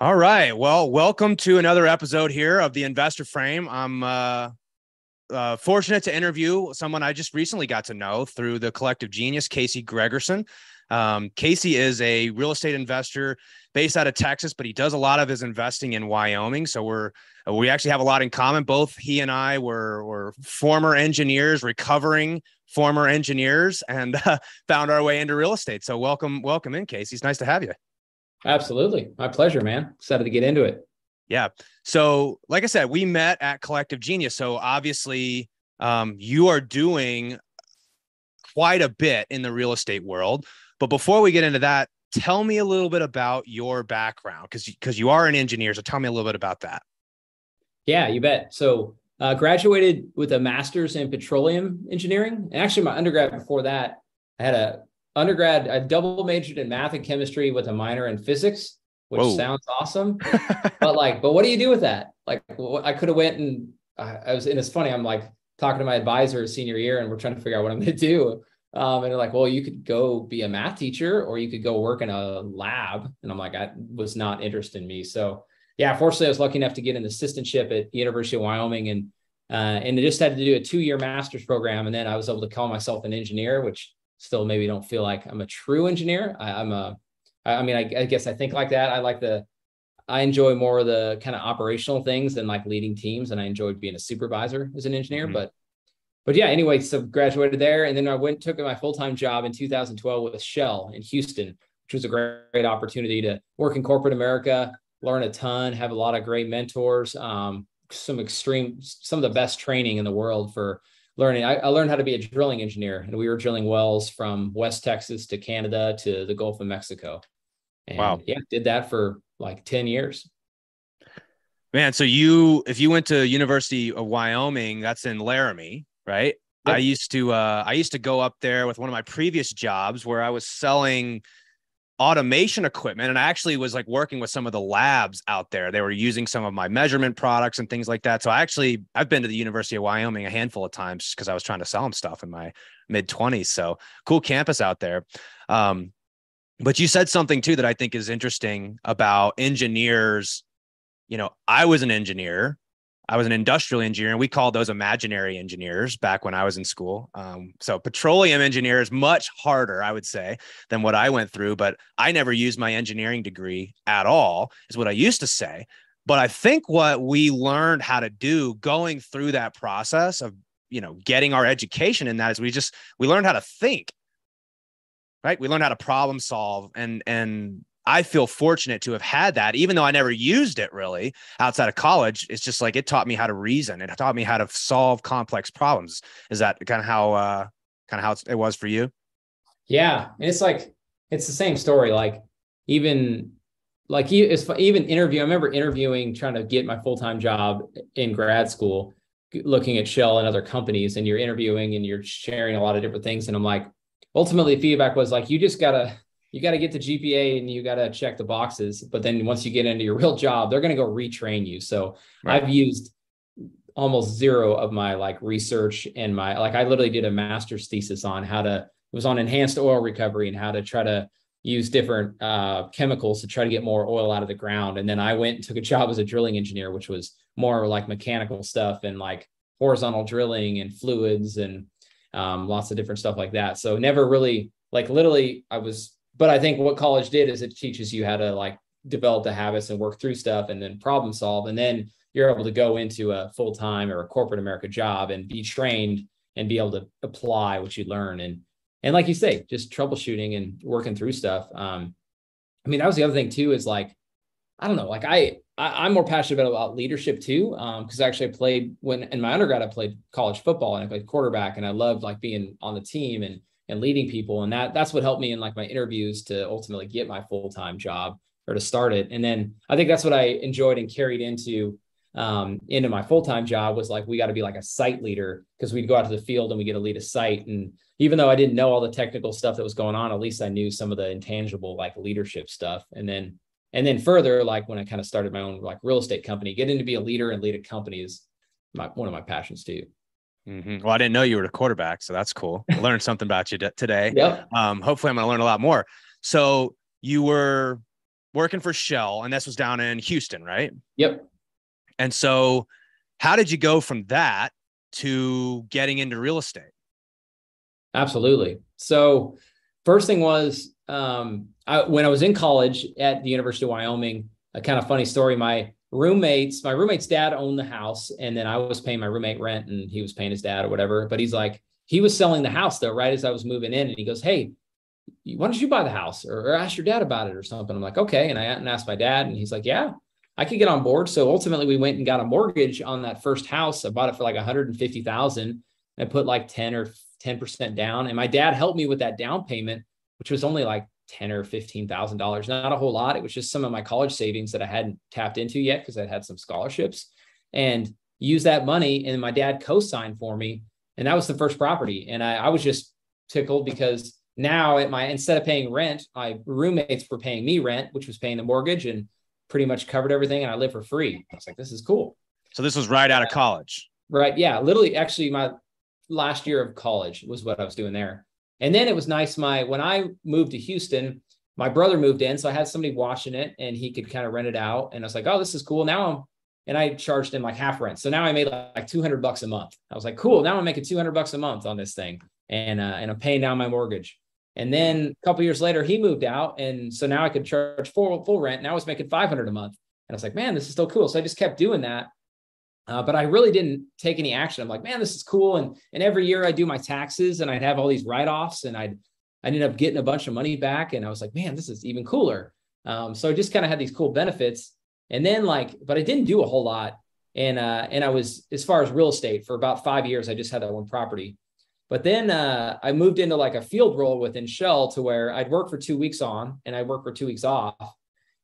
All right. Well, welcome to another episode here of the Investor Frame. I'm uh, uh, fortunate to interview someone I just recently got to know through the collective genius, Casey Gregerson. Um, Casey is a real estate investor based out of Texas, but he does a lot of his investing in Wyoming. So we're we actually have a lot in common. Both he and I were were former engineers, recovering former engineers, and uh, found our way into real estate. So welcome, welcome in, Casey. It's nice to have you. Absolutely, my pleasure, man. Excited to get into it. Yeah. So, like I said, we met at Collective Genius. So obviously, um, you are doing quite a bit in the real estate world. But before we get into that, tell me a little bit about your background because because you are an engineer. So tell me a little bit about that. Yeah, you bet. So uh, graduated with a master's in petroleum engineering. And actually, my undergrad before that, I had a undergrad. I double majored in math and chemistry with a minor in physics, which Whoa. sounds awesome. but like, but what do you do with that? Like, I could have went and I was. And it's funny. I'm like talking to my advisor senior year, and we're trying to figure out what I'm going to do. Um, and they're like, well, you could go be a math teacher or you could go work in a lab. And I'm like, I was not interested in me. So yeah, fortunately I was lucky enough to get an assistantship at the University of Wyoming and, uh, and I just had to do a two year master's program. And then I was able to call myself an engineer, which still maybe don't feel like I'm a true engineer. I, am a, I mean, I, I guess I think like that. I like the, I enjoy more of the kind of operational things than like leading teams. And I enjoyed being a supervisor as an engineer, mm-hmm. but but yeah, anyway, so graduated there, and then I went took my full time job in 2012 with Shell in Houston, which was a great, great, opportunity to work in corporate America, learn a ton, have a lot of great mentors, um, some extreme, some of the best training in the world for learning. I, I, learned how to be a drilling engineer, and we were drilling wells from West Texas to Canada to the Gulf of Mexico. And wow! Yeah, did that for like 10 years. Man, so you if you went to University of Wyoming, that's in Laramie, right? Yep. I used to uh, I used to go up there with one of my previous jobs where I was selling automation equipment and I actually was like working with some of the labs out there. They were using some of my measurement products and things like that. So I actually I've been to the University of Wyoming a handful of times because I was trying to sell them stuff in my mid 20s. So cool campus out there. Um, but you said something too that I think is interesting about engineers. You know, I was an engineer I was an industrial engineer, and we called those imaginary engineers back when I was in school. Um, so petroleum engineer is much harder, I would say, than what I went through. But I never used my engineering degree at all, is what I used to say. But I think what we learned how to do going through that process of you know getting our education in that is we just we learned how to think right we learned how to problem solve and and I feel fortunate to have had that, even though I never used it really outside of college. It's just like it taught me how to reason. It taught me how to solve complex problems. Is that kind of how uh, kind of how it was for you? Yeah, and it's like it's the same story. Like even like even interview. I remember interviewing, trying to get my full time job in grad school, looking at Shell and other companies, and you're interviewing and you're sharing a lot of different things. And I'm like, ultimately, feedback was like, you just gotta you got to get the GPA and you got to check the boxes. But then once you get into your real job, they're going to go retrain you. So right. I've used almost zero of my like research and my like I literally did a master's thesis on how to it was on enhanced oil recovery and how to try to use different uh, chemicals to try to get more oil out of the ground. And then I went and took a job as a drilling engineer, which was more like mechanical stuff and like horizontal drilling and fluids and um, lots of different stuff like that. So never really like literally I was but I think what college did is it teaches you how to like develop the habits and work through stuff and then problem solve. And then you're able to go into a full time or a corporate America job and be trained and be able to apply what you learn. And and like you say, just troubleshooting and working through stuff. Um, I mean, that was the other thing too, is like, I don't know, like I, I am more passionate about, leadership too. Um, because actually I played when in my undergrad, I played college football and I played quarterback and I loved like being on the team and and leading people. And that that's what helped me in like my interviews to ultimately get my full-time job or to start it. And then i think that's what i enjoyed and carried into um, into my full-time job was like we got to be like a site leader because we'd go out to the field and we get to lead a site. And even though i didn't know all the technical stuff that was going on at least i knew some of the intangible like leadership stuff. And then and then further like when i kind of started my own like real estate company getting to be a leader and lead a company is my, one of my passions too Mm-hmm. Well, I didn't know you were a quarterback, so that's cool. I learned something about you today. Yep. Um, hopefully, I'm going to learn a lot more. So you were working for Shell, and this was down in Houston, right? Yep. And so, how did you go from that to getting into real estate? Absolutely. So, first thing was um, I, when I was in college at the University of Wyoming, a kind of funny story. My roommates, my roommate's dad owned the house, and then I was paying my roommate rent, and he was paying his dad or whatever. But he's like, he was selling the house though, right as I was moving in, and he goes, "Hey, why don't you buy the house or, or ask your dad about it or something?" I'm like, "Okay," and I asked my dad, and he's like, "Yeah." I could get on board. So ultimately, we went and got a mortgage on that first house. I bought it for like 150,000. and put like 10 or 10% down. And my dad helped me with that down payment, which was only like 10 or $15,000. Not a whole lot. It was just some of my college savings that I hadn't tapped into yet because I had some scholarships and use that money. And my dad co-signed for me. And that was the first property. And I, I was just tickled because now at my, instead of paying rent, my roommates were paying me rent, which was paying the mortgage. And pretty much covered everything and I live for free. I was like, this is cool. So this was right out of college. Right. Yeah. Literally, actually, my last year of college was what I was doing there. And then it was nice. My when I moved to Houston, my brother moved in, so I had somebody watching it, and he could kind of rent it out. And I was like, oh, this is cool. Now I'm, and I charged him like half rent. So now I made like 200 bucks a month. I was like, cool. Now I'm making 200 bucks a month on this thing, and uh, and I'm paying down my mortgage. And then a couple years later, he moved out, and so now I could charge full full rent. Now I was making 500 a month, and I was like, man, this is still cool. So I just kept doing that. Uh, but I really didn't take any action. I'm like, man, this is cool. And and every year I do my taxes, and I'd have all these write offs, and I'd I ended up getting a bunch of money back, and I was like, man, this is even cooler. Um, so I just kind of had these cool benefits. And then like, but I didn't do a whole lot. And uh, and I was as far as real estate for about five years, I just had that one property. But then uh, I moved into like a field role within Shell to where I'd work for two weeks on and I'd work for two weeks off.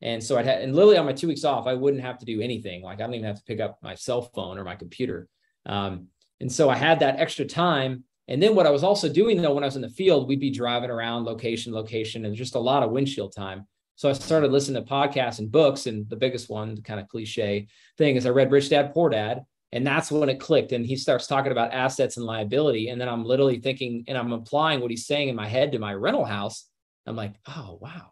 And so I'd have, and literally on my two weeks off, I wouldn't have to do anything. Like I don't even have to pick up my cell phone or my computer. Um, and so I had that extra time. And then what I was also doing though, when I was in the field, we'd be driving around location, location, and just a lot of windshield time. So I started listening to podcasts and books. And the biggest one, the kind of cliche thing, is I read Rich Dad Poor Dad. And that's when it clicked. And he starts talking about assets and liability. And then I'm literally thinking and I'm applying what he's saying in my head to my rental house. I'm like, oh, wow,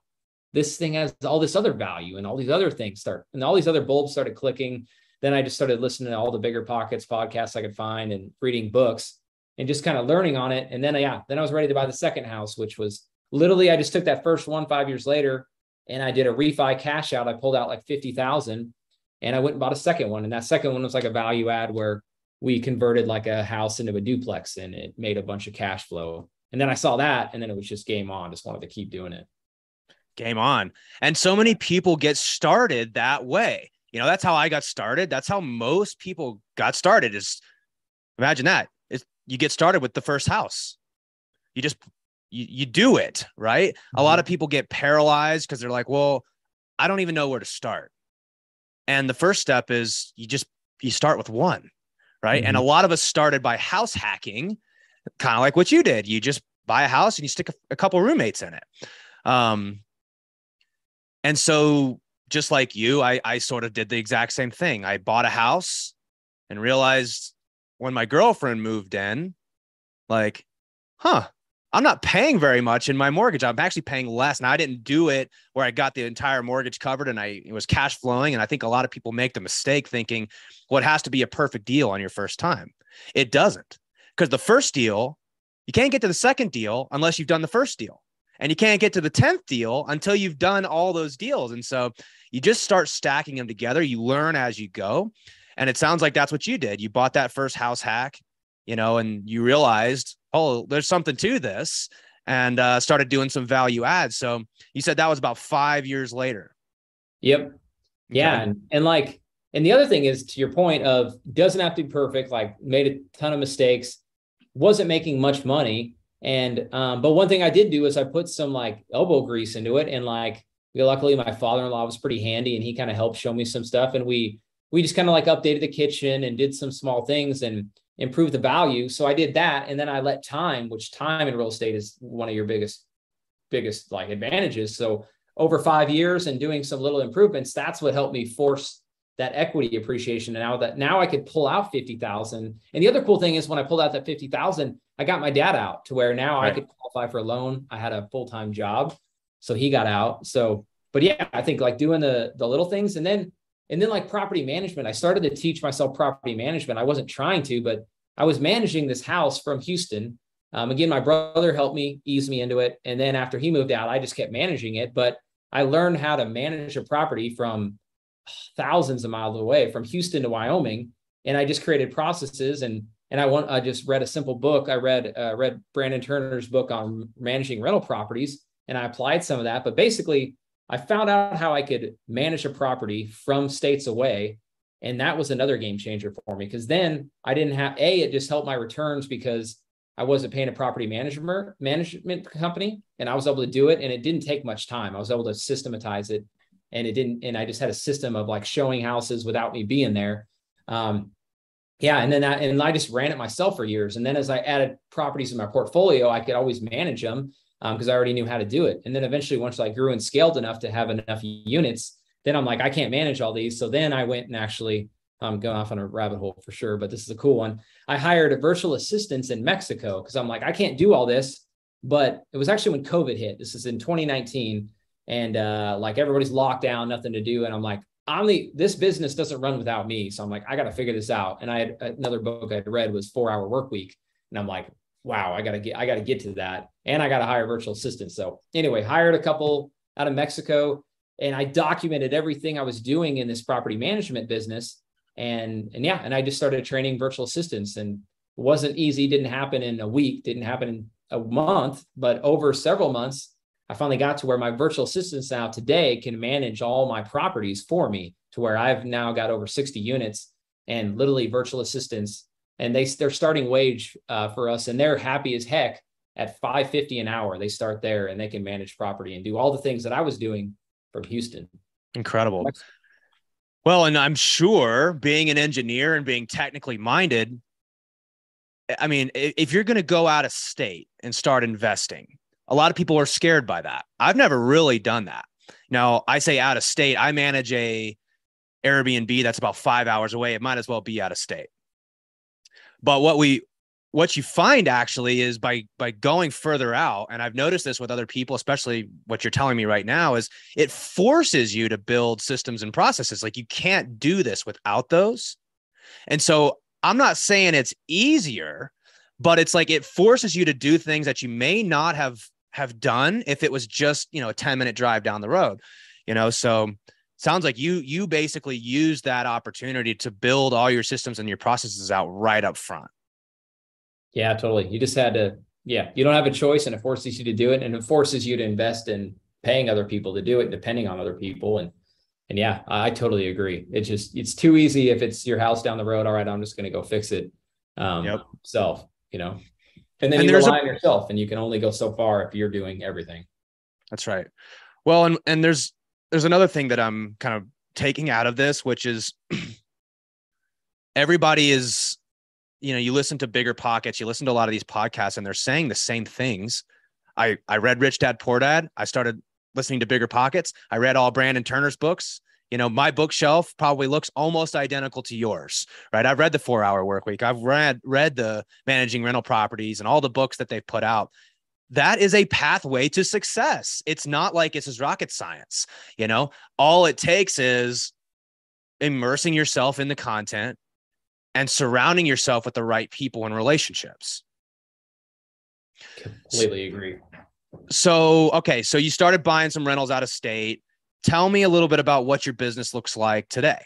this thing has all this other value and all these other things start, and all these other bulbs started clicking. Then I just started listening to all the BiggerPockets podcasts I could find and reading books and just kind of learning on it. And then, yeah, then I was ready to buy the second house, which was literally, I just took that first one five years later and I did a refi cash out. I pulled out like 50,000 and I went and bought a second one. And that second one was like a value add where we converted like a house into a duplex and it made a bunch of cash flow. And then I saw that and then it was just game on. Just wanted to keep doing it. Game on. And so many people get started that way. You know, that's how I got started. That's how most people got started is imagine that. Is you get started with the first house. You just you, you do it, right? Mm-hmm. A lot mm-hmm. of people get paralyzed because they're like, well, I don't even know where to start. And the first step is you just you start with one, right? Mm-hmm. And a mm-hmm. lot of us started by house hacking, kind of like what you did. You just buy a house and you stick a, a couple roommates in it. Um, and so just like you, I, I sort of did the exact same thing. I bought a house and realized when my girlfriend moved in, like, huh, I'm not paying very much in my mortgage. I'm actually paying less. Now I didn't do it where I got the entire mortgage covered and I it was cash flowing. And I think a lot of people make the mistake thinking, well, it has to be a perfect deal on your first time. It doesn't. Because the first deal, you can't get to the second deal unless you've done the first deal. And you can't get to the 10th deal until you've done all those deals. And so you just start stacking them together. You learn as you go. And it sounds like that's what you did. You bought that first house hack, you know, and you realized oh, there's something to this, and uh, started doing some value adds. So you said that was about five years later. Yep. Yeah, okay. and, and like, and the other thing is to your point of doesn't have to be perfect. Like, made a ton of mistakes, wasn't making much money, and um, but one thing I did do is I put some like elbow grease into it, and like, luckily my father-in-law was pretty handy, and he kind of helped show me some stuff, and we we just kind of like updated the kitchen and did some small things and improve the value. So I did that. And then I let time, which time in real estate is one of your biggest, biggest like advantages. So over five years and doing some little improvements, that's what helped me force that equity appreciation. And now that now I could pull out 50,000. And the other cool thing is when I pulled out that 50,000, I got my dad out to where now right. I could qualify for a loan. I had a full-time job. So he got out. So but yeah, I think like doing the the little things and then and then like property management, I started to teach myself property management. I wasn't trying to, but I was managing this house from Houston. Um, again, my brother helped me ease me into it. And then after he moved out, I just kept managing it. But I learned how to manage a property from thousands of miles away from Houston to Wyoming. And I just created processes and and I want I just read a simple book. I read uh, read Brandon Turner's book on managing rental properties, and I applied some of that. But basically, I found out how I could manage a property from states away. And that was another game changer for me because then I didn't have a, it just helped my returns because I wasn't paying a property management management company and I was able to do it. And it didn't take much time. I was able to systematize it and it didn't, and I just had a system of like showing houses without me being there. Um, yeah. And then that, and I just ran it myself for years. And then as I added properties in my portfolio, I could always manage them because um, I already knew how to do it. And then eventually, once I grew and scaled enough to have enough units, then I'm like, I can't manage all these. So then I went and actually I'm um, going off on a rabbit hole for sure, but this is a cool one. I hired a virtual assistants in Mexico because I'm like, I can't do all this. But it was actually when COVID hit. This is in 2019. And uh, like everybody's locked down, nothing to do. And I'm like, I'm the this business doesn't run without me. So I'm like, I got to figure this out. And I had another book I read was four hour work week. And I'm like, wow, I gotta get I gotta get to that. And I gotta hire virtual assistants. So anyway, hired a couple out of Mexico and I documented everything I was doing in this property management business. And and yeah, and I just started training virtual assistants and it wasn't easy, didn't happen in a week, didn't happen in a month, but over several months, I finally got to where my virtual assistants now today can manage all my properties for me to where I've now got over 60 units and literally virtual assistants and they they're starting wage uh, for us, and they're happy as heck at 550 an hour. They start there, and they can manage property and do all the things that I was doing from Houston. Incredible. Well, and I'm sure being an engineer and being technically minded, I mean, if you're going to go out of state and start investing, a lot of people are scared by that. I've never really done that. Now, I say out of state, I manage a Airbnb that's about five hours away. It might as well be out of state. But what we what you find actually is by by going further out and i've noticed this with other people especially what you're telling me right now is it forces you to build systems and processes like you can't do this without those and so i'm not saying it's easier but it's like it forces you to do things that you may not have have done if it was just you know a 10 minute drive down the road you know? So sounds like you you basically use that opportunity to build all your systems and your processes out right up front. Yeah totally. You just had to yeah you don't have a choice and it forces you to do it and it forces you to invest in paying other people to do it depending on other people. And and yeah i, I totally agree. It's just it's too easy if it's your house down the road. All right i'm just going to go fix it um yep. self you know and then and you rely a- on yourself and you can only go so far if you're doing everything that's right well and and there's there's another thing that I'm kind of taking out of this, which is everybody is, you know, you listen to BiggerPockets, you listen to a lot of these podcasts, and they're saying the same things. I I read Rich Dad Poor Dad. I started listening to BiggerPockets. I read all Brandon Turner's books. You know, my bookshelf probably looks almost identical to yours, right? I've read the four hour work week. I've read read the managing rental properties and all the books that they've put out that is a pathway to success. It's not like it's rocket science. You know, all it takes is immersing yourself in the content and surrounding yourself with the right people and relationships. Completely agree. So, okay, so you started buying some rentals out of state. Tell me a little bit about what your business looks like today.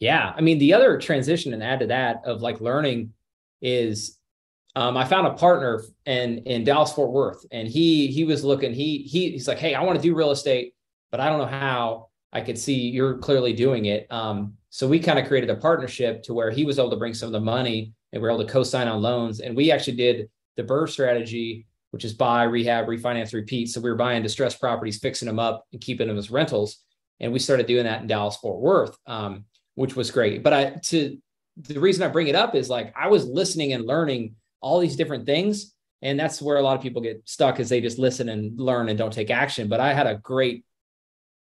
Yeah, I mean, the other transition and add to that of like learning is um, I found a partner in in Dallas Fort Worth, and he he was looking. He he he's like, hey, I want to do real estate, but I don't know how. I could see you're clearly doing it. Um, so we kind of created a partnership to where he was able to bring some of the money, and we are able to co-sign on loans. And we actually did the BRRRR strategy, which is buy, rehab, refinance, repeat. So we were buying distressed properties, fixing them up, and keeping them as rentals. And we started doing that in Dallas Fort Worth, um, which was great. But I to the reason I bring it up is like I was listening and learning all these different things. And that's where a lot of people get stuck is they just listen and learn and don't take action. But I had a great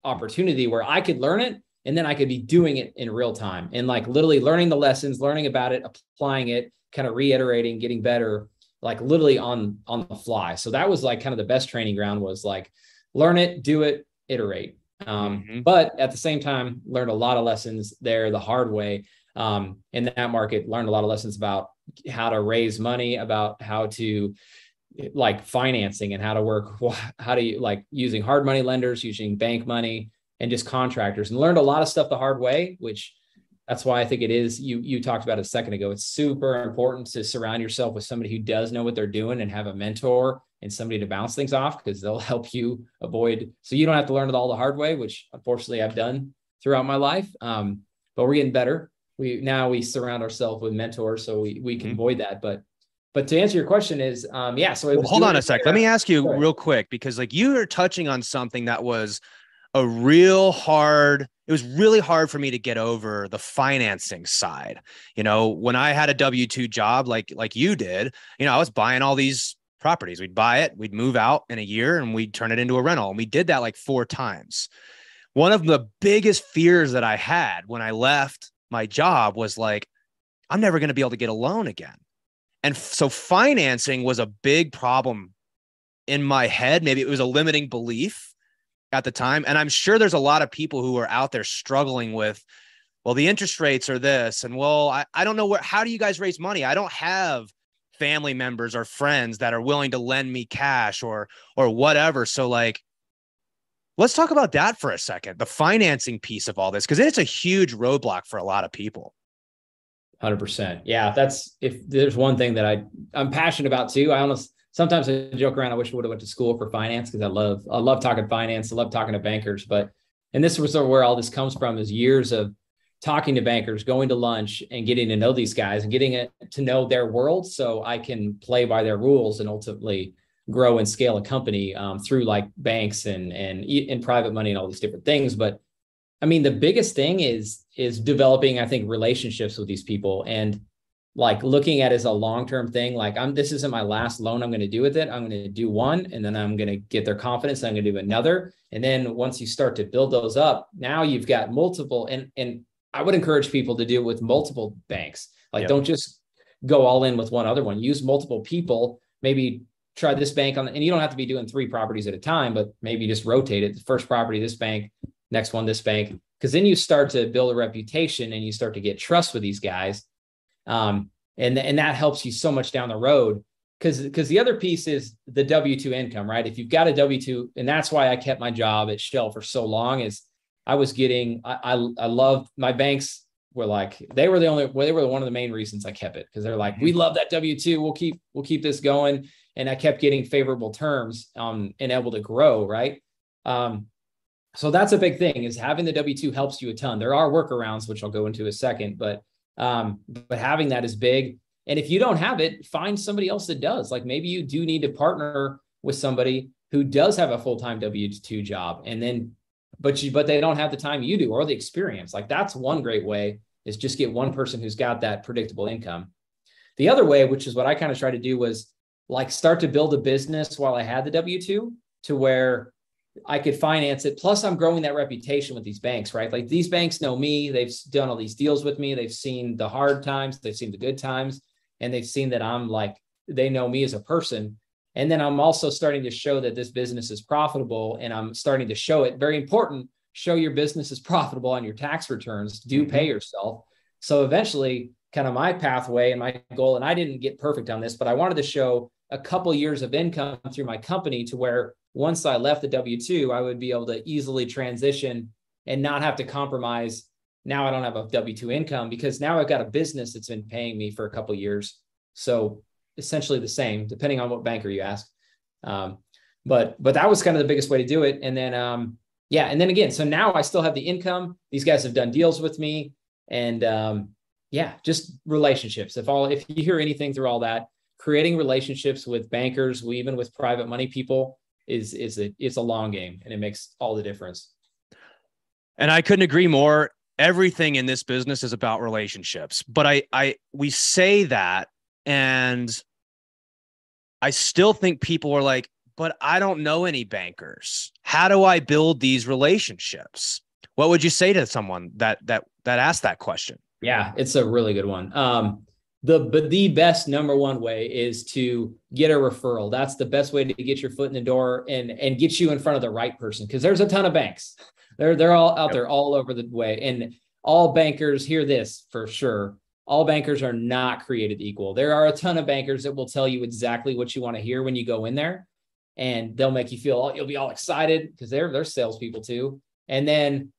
opportunity where I could learn it and then I could be doing it in real time and like literally learning the lessons, learning about it, applying it, kind of reiterating, getting better, like literally on on the fly. So that was like kind of the best training ground was like learn it, do it, iterate. Um, mm-hmm. But at the same time, learned a lot of lessons there the hard way. Um, in that market, learned a lot of lessons about how to raise money, about how to like financing and how to work, how to like using hard money lenders, using bank money, and just contractors, and learned a lot of stuff the hard way, which that's why I think it is you you talked about it a second ago. It's super important to surround yourself with somebody who does know what they're doing and have a mentor and somebody to bounce things off because they'll help you avoid so you don't have to learn it all the hard way, which unfortunately I've done throughout my life. Um, but we're getting better. We now we surround ourselves with mentors so we we can mm-hmm. avoid that. But but to answer your question is um yeah so well, hold on a sec. Let me ask you real quick because like you are touching on something that was a real hard it was really hard for me to get over the financing side. You know when i had a w2 job like like you did you know i was buying all these properties. We'd buy it we'd move out in a year and we'd turn it into a rental. And we did that like four times. One of the biggest fears that i had when i left my job was like i'm never going to be able to get a loan again. And so financing was a big problem in my head. Maybe it was a limiting belief at the time. And I'm sure there's a lot of people who are out there struggling with, well, the interest rates are this. And well, I, I don't know where, how do you guys raise money? I don't have family members or friends that are willing to lend me cash or, or whatever. So like, let's talk about that for a second, the financing piece of all this, because it's a huge roadblock for a lot of people. 100%. Yeah. That's, if there's one thing that I, I'm passionate about too, I almost, sometimes I joke around. I wish I would have went to school for finance because I love I love talking finance. I love talking to bankers. But and this was where all this comes from is years of talking to bankers, going to lunch, and getting to know these guys and getting to know their world, so I can play by their rules and ultimately grow and scale a company um, through like banks and and in private money and all these different things. But I mean, the biggest thing is is developing, I think, relationships with these people and like looking at as a long-term thing like i'm this isn't my last loan i'm going to do with it. I'm going to do one and then i'm going to get their confidence i'm going to do another. And then once you start to build those up now you've got multiple and and i would encourage people to do it with multiple banks. Like yep. don't just go all in with one other one. Use multiple people. Maybe try this bank on and you don't have to be doing three properties at a time but maybe just rotate it. The first property this bank next one this bank. Because then you start to build a reputation and you start to get trust with these guys um, and, and that helps you so much down the road. Because because the other piece is the w2 income right? If you've got a w2 and that's why i kept my job at shell for so long is i was getting i i, I loved my banks were like they were the only well, they were one of the main reasons i kept it because they're like we mm-hmm. love that w2 we'll keep we'll keep this going. And i kept getting favorable terms um and able to grow right? Um so that's a big thing is having the w2 helps you a ton. There are workarounds which i'll go into a second but um, but having that is big. And if you don't have it, find somebody else that does. Like maybe you do need to partner with somebody who does have a full-time W2 job and then but you but they don't have the time you do or the experience. Like that's one great way is just get one person who's got that predictable income. The other way, which is what I kind of tried to do was like start to build a business while I had the W2 to where I could finance it. Plus, I'm growing that reputation with these banks, right? Like these banks know me. They've done all these deals with me. They've seen the hard times, they've seen the good times, and they've seen that I'm like, they know me as a person. And then I'm also starting to show that this business is profitable. And I'm starting to show it very important show your business is profitable on your tax returns, do mm-hmm. pay yourself. So eventually, kind of my pathway and my goal, and I didn't get perfect on this, but I wanted to show a couple years of income through my company to where once I left the W 2, I would be able to easily transition and not have to compromise. Now I don't have a W 2 income because now I've got a business that's been paying me for a couple years. So essentially the same, depending on what banker you ask. Um, but but that was kind of the biggest way to do it. And then um, yeah, and then again, so now I still have the income. These guys have done deals with me, and um, yeah, just relationships. If all if you hear anything through all that, creating relationships with bankers, we even with private money people, is is a it's a long game and it makes all the difference. And I couldn't agree more. Everything in this business is about relationships. But I I we say that and I still think people are like, but I don't know any bankers. How do I build these relationships? What would you say to someone that that that asked that question? Yeah, it's a really good one. Um, the but the best number one way is to get a referral. That's the best way to get your foot in the door and and get you in front of the right person because there's a ton of banks. They're they're all out yep. there all over the way. And all bankers hear this for sure. All bankers are not created equal. There are a ton of bankers that will tell you exactly what you want to hear when you go in there, and they'll make you feel you'll be all excited because they're they're salespeople too. And then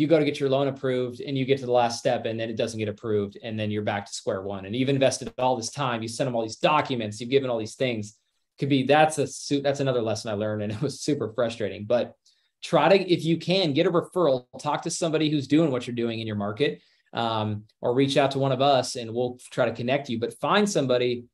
you go to get your loan approved and you get to the last step and then it doesn't get approved and then you're back to square one. And you've invested all this time you sent them all these documents you've given all these things. Could be that's a suit that's another lesson i learned and it was super frustrating. But try to if you can get a referral talk to somebody who's doing what you're doing in your market um, or reach out to one of us and we'll try to connect you. But find somebody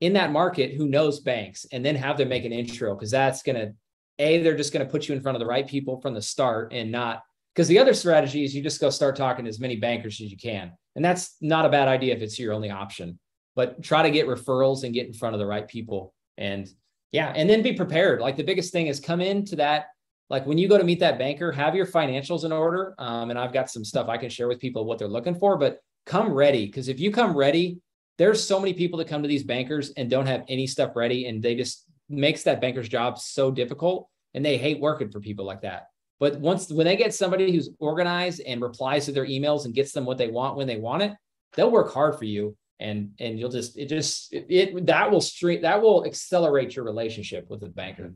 in that market who knows banks and then have them make an intro because that's going to a they're just going to put you in front of the right people from the start and not because the other strategy is you just go start talking to as many bankers as you can and that's not a bad idea if it's your only option but try to get referrals and get in front of the right people and yeah and then be prepared like the biggest thing is come into that like when you go to meet that banker, have your financials in order. Um, and I've got some stuff I can share with people what they're looking for, but come ready. Cause if you come ready, there's so many people that come to these bankers and don't have any stuff ready. And they just makes that banker's job so difficult and they hate working for people like that. But once when they get somebody who's organized and replies to their emails and gets them what they want when they want it, they'll work hard for you and and you'll just it just it, it that will stream that will accelerate your relationship with the banker.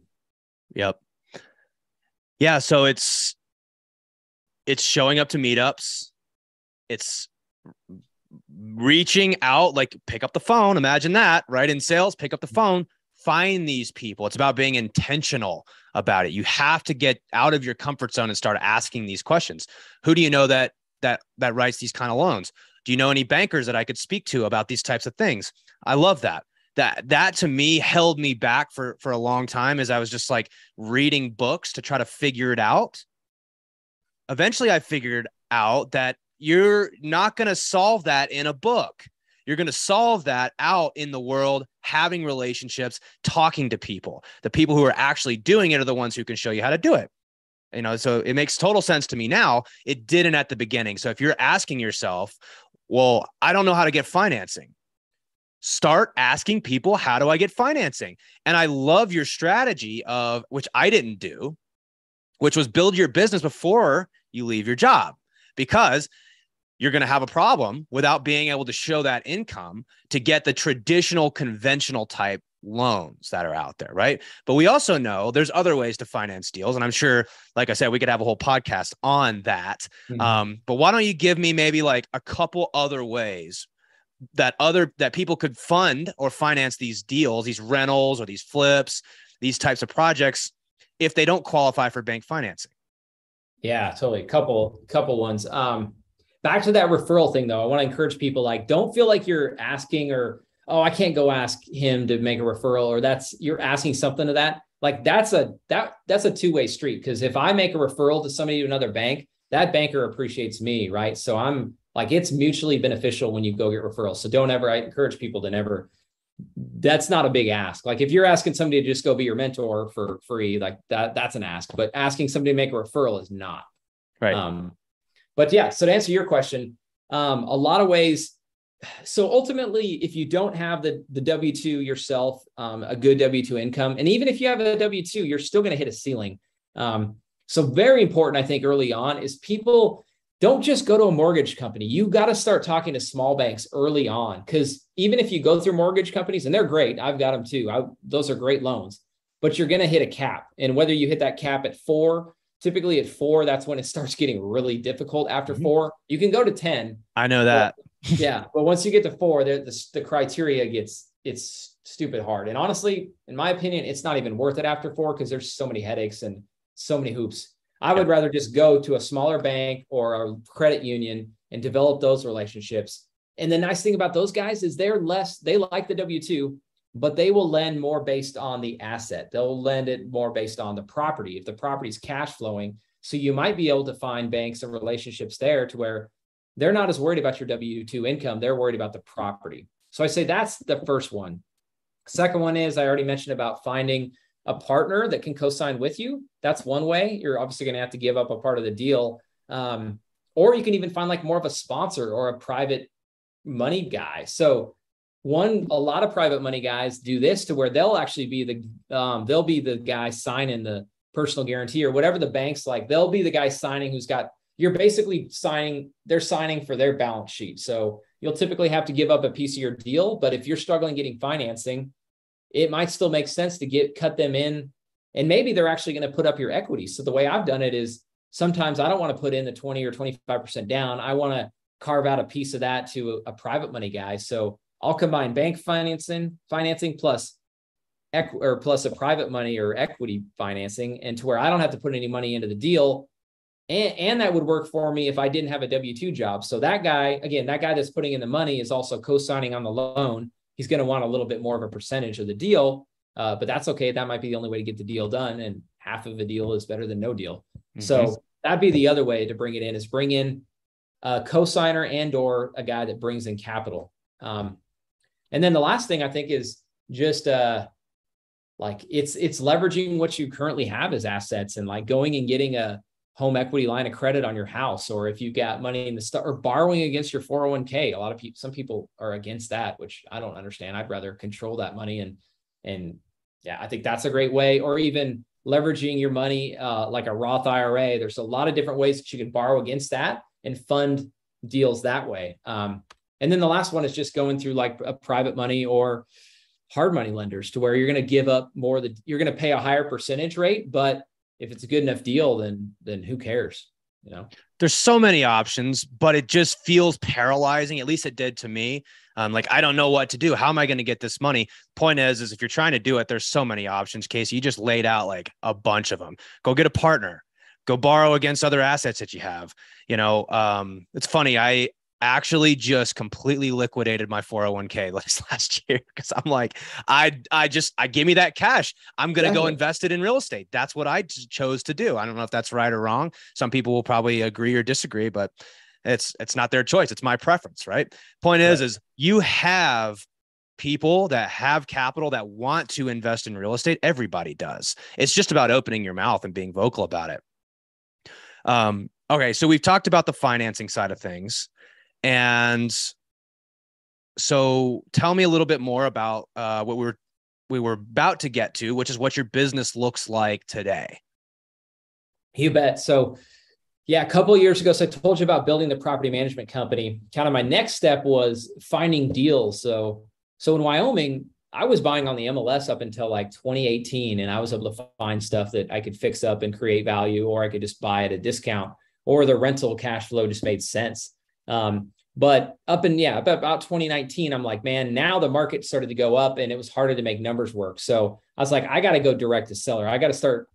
Yep. Yeah, so it's it's showing up to meetups. It's reaching out, like pick up the phone. Imagine that, right? In sales, pick up the phone, find these people. It's about being intentional about it. You have to get out of your comfort zone and start asking these questions. Who do you know that that that writes these kind of loans? Do you know any bankers that I could speak to about these types of things? I love that that that to me held me back for for a long time as I was just like reading books to try to figure it out. Eventually I figured out that you're not going to solve that in a book. You're going to solve that out in the world, having relationships, talking to people. The people who are actually doing it are the ones who can show you how to do it. You know, so it makes total sense to me now. It didn't at the beginning. So if you're asking yourself, well, I don't know how to get financing start asking people how do i get financing and i love your strategy of which i didn't do which was build your business before you leave your job because you're going to have a problem without being able to show that income to get the traditional conventional type loans that are out there right but we also know there's other ways to finance deals and i'm sure like i said we could have a whole podcast on that mm-hmm. um, but why don't you give me maybe like a couple other ways that other that people could fund or finance these deals, these rentals or these flips, these types of projects if they don't qualify for bank financing. Yeah, totally. Couple couple ones. Um back to that referral thing though. I want to encourage people like don't feel like you're asking or oh, I can't go ask him to make a referral or that's you're asking something to that. Like that's a that that's a two-way street because if I make a referral to somebody to another bank, that banker appreciates me, right? So I'm like it's mutually beneficial when you go get referrals. So don't ever, I encourage people to never, that's not a big ask. Like if you're asking somebody to just go be your mentor for free, like that, that's an ask, but asking somebody to make a referral is not. Right. Um, but yeah, so to answer your question, um, a lot of ways. So ultimately, if you don't have the, the W2 yourself, um, a good W2 income, and even if you have a W2, you're still going to hit a ceiling. Um, so very important, I think, early on is people don't just go to a mortgage company. You got to start talking to small banks early on because even if you go through mortgage companies, and they're great, I've got them too. I, those are great loans, but you're going to hit a cap. And whether you hit that cap at four, typically at four, that's when it starts getting really difficult. After mm-hmm. four, you can go to 10. I know that. But, yeah. But once you get to four, the, the criteria gets, it's stupid hard. And honestly, in my opinion, it's not even worth it after four because there's so many headaches and so many hoops I would rather just go to a smaller bank or a credit union and develop those relationships. And the nice thing about those guys is they're less, they like the W 2, but they will lend more based on the asset. They'll lend it more based on the property. If the property is cash flowing, so you might be able to find banks and relationships there to where they're not as worried about your W 2 income, they're worried about the property. So I say that's the first one. Second one is I already mentioned about finding a partner that can co-sign with you. That's one way. You're obviously going to have to give up a part of the deal. Um, or you can even find like more of a sponsor or a private money guy. So one a lot of private money guys do this to where they'll actually be the um, they'll be the guy signing the personal guarantee or whatever the bank's like. They'll be the guy signing who's got you're basically signing they're signing for their balance sheet. So you'll typically have to give up a piece of your deal but if you're struggling getting financing it might still make sense to get cut them in. And maybe they're actually going to put up your equity. So the way i've done it is sometimes i don't want to put in the 20 or 25% down. I want to carve out a piece of that to a, a private money guy. So I'll combine bank financing, financing plus equ- or plus a private money or equity financing, and to where I don't have to put any money into the deal. And, and that would work for me if I didn't have a W 2 job. So that guy, again, that guy that's putting in the money is also co signing on the loan. He's going to want a little bit more of a percentage of the deal, uh, but that's okay. That might be the only way to get the deal done. And half of a deal is better than no deal. Mm-hmm. So that'd be the other way to bring it in is bring in a co-signer and or a guy that brings in capital. Um, and then the last thing I think is just uh like it's it's leveraging what you currently have as assets and like going and getting a home equity line of credit on your house or if you got money in the stuff or borrowing against your 401k a lot of people some people are against that which i don't understand. I'd rather control that money and and yeah i think that's a great way. Or even leveraging your money uh, like a roth ira there's a lot of different ways that you can borrow against that and fund deals that way. Um, and then the last one is just going through like a private money or hard money lenders to where you're going to give up more that you're going to pay a higher percentage rate, but if it's a good enough deal, then then who cares? You know, there's so many options, but it just feels paralyzing. At least it did to me. Um, like I don't know what to do. How am I going to get this money? Point is, is if you're trying to do it, there's so many options. Casey, you just laid out like a bunch of them. Go get a partner. Go borrow against other assets that you have. You know, um, it's funny. I actually just completely liquidated my 401k last last year because I'm like, I I just I give me that cash. I'm gonna go invest it in real estate. That's what I chose to do. I don't know if that's right or wrong. Some people will probably agree or disagree, but it's it's not their choice. It's my preference, right? Point right. is, is you have people that have capital that want to invest in real estate. Everybody does. It's just about opening your mouth and being vocal about it. Um, okay, so we've talked about the financing side of things. And so tell me a little bit more about uh, what we were we were about to get to, which is what your business looks like today. You bet. So yeah, a couple years ago, so I told you about building the property management company. Kind of my next step was finding deals. So so in Wyoming, I was buying on the MLS up until like 2018, and I was able to find stuff that I could fix up and create value, or I could just buy at a discount, or the rental cash flow just made sense. Um, but up in yeah, about 2019, I'm like, man, now the market started to go up and it was harder to make numbers work. So I was like, I got to go direct to seller. I got to start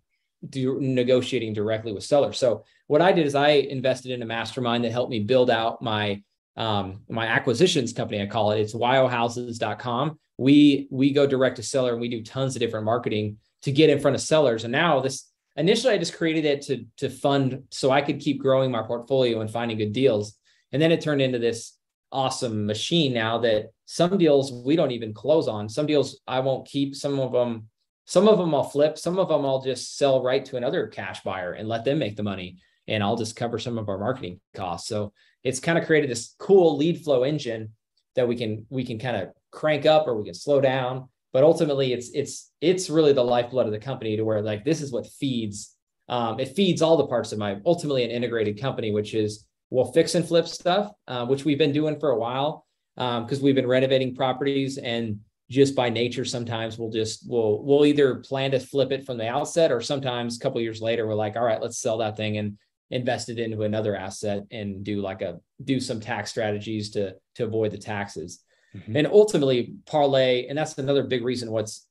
do, negotiating directly with sellers. So what I did is I invested in a mastermind that helped me build out my um, my acquisitions company. I call it. It's wyohouses.com. We we go direct to seller and we do tons of different marketing to get in front of sellers. And now this initially I just created it to to fund so I could keep growing my portfolio and finding good deals. And then it turned into this awesome machine now that some deals we don't even close on. Some deals I won't keep. Some of them, some of them I'll flip. Some of them I'll just sell right to another cash buyer and let them make the money. And I'll just cover some of our marketing costs. So it's kind of created this cool lead flow engine that we can we can kind of crank up or we can slow down. But ultimately, it's it's it's really the lifeblood of the company to where like this is what feeds um, it feeds all the parts of my ultimately an integrated company, which is we'll fix and flip stuff, uh, which we've been doing for a while because um, we've been renovating properties and just by nature sometimes we'll just we'll we'll either plan to flip it from the outset or sometimes a couple years later we're like all right let's sell that thing and invest it into another asset and do like a do some tax strategies to to avoid the taxes mm-hmm. and ultimately parlay and that's another big reason what's